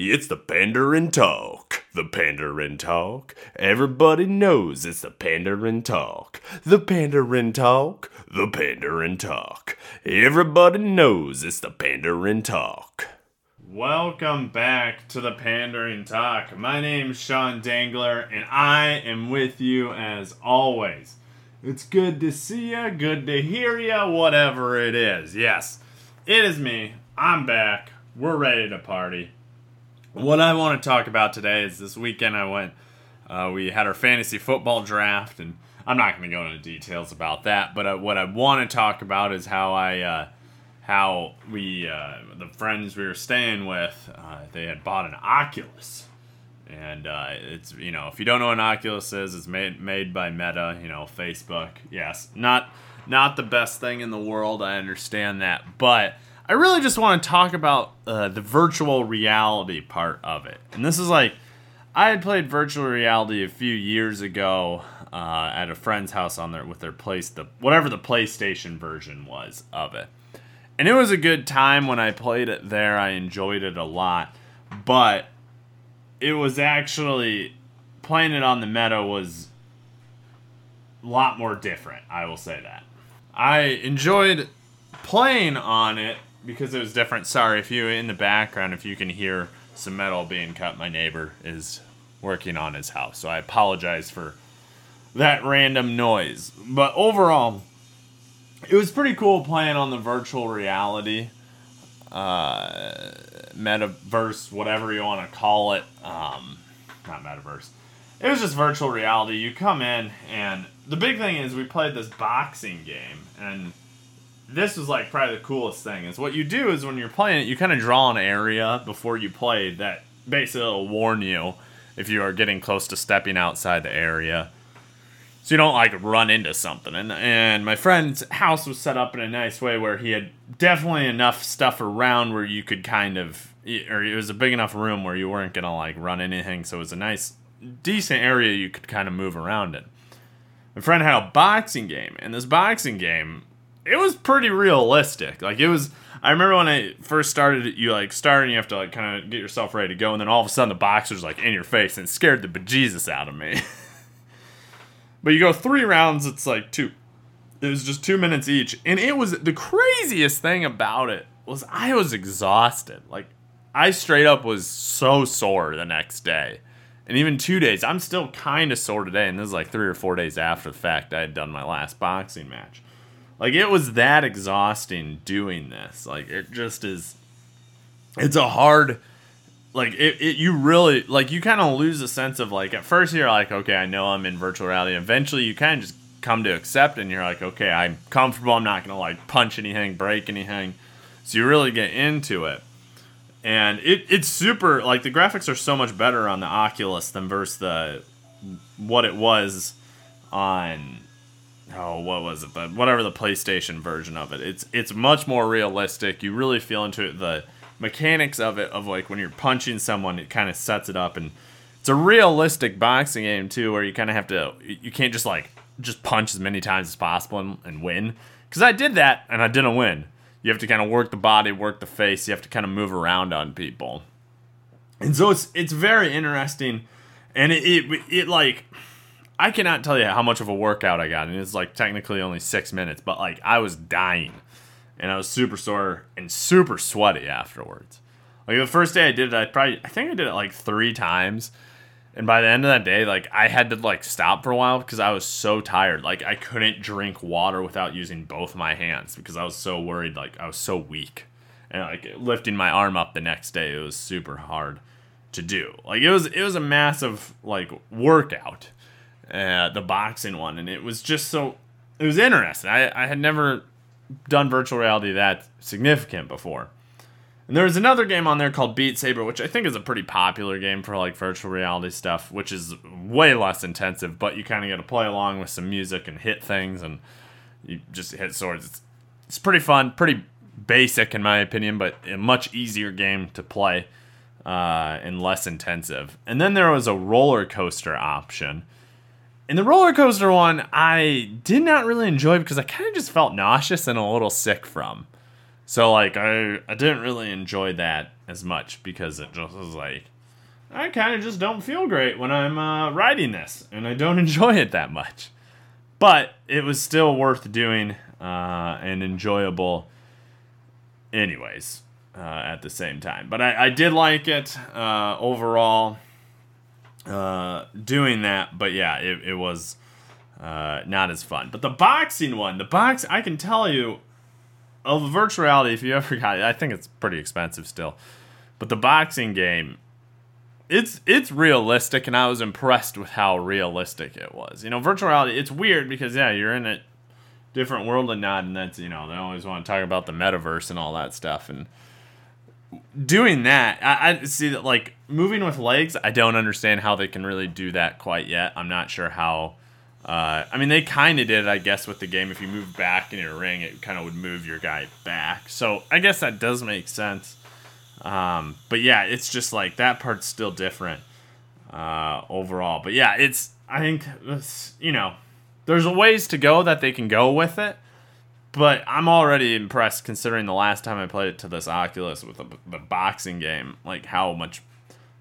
It's the Pandering Talk. The Pandering Talk. Everybody knows it's the Pandering Talk. The Pandering Talk. The Pandering Talk. Everybody knows it's the Pandering Talk. Welcome back to the Pandering Talk. My name's Sean Dangler, and I am with you as always. It's good to see ya, good to hear ya, whatever it is. Yes, it is me. I'm back. We're ready to party. What I want to talk about today is this weekend I went, uh, we had our fantasy football draft, and I'm not going to go into details about that, but uh, what I want to talk about is how I. Uh, how we uh, the friends we were staying with uh, they had bought an Oculus and uh, it's you know if you don't know what an Oculus is it's made made by Meta you know Facebook yes not not the best thing in the world I understand that but I really just want to talk about uh, the virtual reality part of it and this is like I had played virtual reality a few years ago uh, at a friend's house on their with their place the whatever the PlayStation version was of it and it was a good time when I played it there. I enjoyed it a lot, but it was actually playing it on the meta was a lot more different. I will say that. I enjoyed playing on it because it was different. Sorry if you in the background if you can hear some metal being cut. My neighbor is working on his house, so I apologize for that random noise. But overall, it was pretty cool playing on the virtual reality uh, metaverse, whatever you want to call it. Um, not metaverse. It was just virtual reality. You come in, and the big thing is we played this boxing game, and this was like probably the coolest thing. Is what you do is when you're playing it, you kind of draw an area before you play that basically will warn you if you are getting close to stepping outside the area so you don't like run into something. And and my friend's house was set up in a nice way where he had definitely enough stuff around where you could kind of, or it was a big enough room where you weren't gonna like run anything. So it was a nice, decent area you could kind of move around in. My friend had a boxing game, and this boxing game, it was pretty realistic. Like it was. I remember when I first started, you like start and you have to like kind of get yourself ready to go, and then all of a sudden the boxer's like in your face and scared the bejesus out of me. But you go three rounds, it's like two. It was just two minutes each. And it was the craziest thing about it was I was exhausted. Like I straight up was so sore the next day. And even two days, I'm still kind of sore today. And this is like three or four days after the fact I had done my last boxing match. Like it was that exhausting doing this. Like it just is. It's a hard like it, it you really like you kind of lose a sense of like at first you're like okay i know i'm in virtual reality eventually you kind of just come to accept and you're like okay i'm comfortable i'm not gonna like punch anything break anything so you really get into it and it, it's super like the graphics are so much better on the oculus than versus the what it was on oh what was it? But whatever the playstation version of it. It's it's much more realistic. You really feel into it. The mechanics of it of like when you're punching someone it kind of sets it up. And it's a realistic boxing game too where you kind of have to you can't just like just punch as many times as possible and, and win. Because i did that and i didn't win. You have to kind of work the body work the face. You have to kind of move around on people. And so it's it's very interesting. And it, it, it like i cannot tell you how much of a workout i got and it's like technically only six minutes but like i was dying and I was super sore and super sweaty afterwards. Like the first day I did it, I probably I think I did it like three times. And by the end of that day, like I had to like stop for a while because I was so tired. Like I couldn't drink water without using both my hands because I was so worried. Like I was so weak, and like lifting my arm up the next day, it was super hard to do. Like it was it was a massive like workout, uh, the boxing one, and it was just so it was interesting. I I had never done virtual reality that significant before. And there was another game on there called Beat Saber, which I think is a pretty popular game for like virtual reality stuff, which is way less intensive, but you kind of get to play along with some music and hit things and you just hit swords. It's, it's pretty fun, pretty basic in my opinion, but a much easier game to play uh, and less intensive. And then there was a roller coaster option and the roller coaster one, I did not really enjoy because I kind of just felt nauseous and a little sick from. So like I I didn't really enjoy that as much because it just was like I kind of just don't feel great when I'm uh, writing this, and I don't enjoy it that much. But it was still worth doing uh, and enjoyable, anyways. Uh, at the same time, but I, I did like it uh, overall. Uh, doing that, but yeah, it, it was uh, not as fun. But the boxing one, the box, I can tell you, of virtual reality, if you ever got it, I think it's pretty expensive still. But the boxing game, it's it's realistic, and I was impressed with how realistic it was. You know, virtual reality, it's weird because yeah, you're in a different world and not, and that's you know they always want to talk about the metaverse and all that stuff, and doing that, I, I see that like moving with legs. I don't understand how they can really do that quite yet. I'm not sure how. Uh, I mean, they kind of did, I guess, with the game. If you move back in your ring, it kind of would move your guy back. So I guess that does make sense. Um, but yeah, it's just like that part's still different uh, overall. But yeah, it's I think you know there's ways to go that they can go with it. But I'm already impressed considering the last time I played it to this Oculus with the, the boxing game, like how much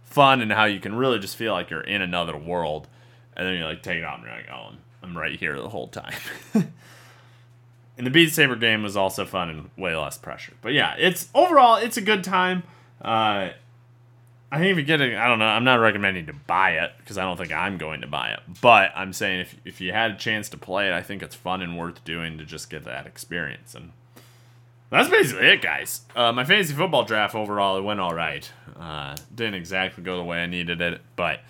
fun and how you can really just feel like you're in another world. And then you like take it out and you're like, oh, I'm right here the whole time. and the Beat Saber game was also fun and way less pressure. But yeah, it's overall it's a good time. Uh, I think if you get it, I don't know. I'm not recommending to buy it because I don't think I'm going to buy it. But I'm saying if if you had a chance to play it, I think it's fun and worth doing to just get that experience. And that's basically it, guys. Uh, my fantasy football draft overall it went all right. Uh, didn't exactly go the way I needed it, but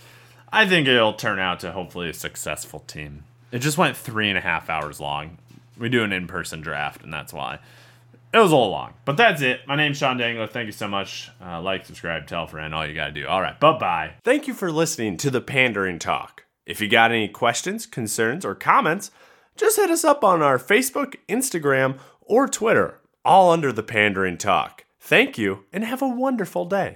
I think it'll turn out to hopefully a successful team. It just went three and a half hours long. We do an in-person draft, and that's why. It was a little long, but that's it. My name's Sean Dangler. Thank you so much. Uh, like, subscribe, tell a friend. All you got to do. All right, bye bye. Thank you for listening to the Pandering Talk. If you got any questions, concerns, or comments, just hit us up on our Facebook, Instagram, or Twitter, all under the Pandering Talk. Thank you, and have a wonderful day.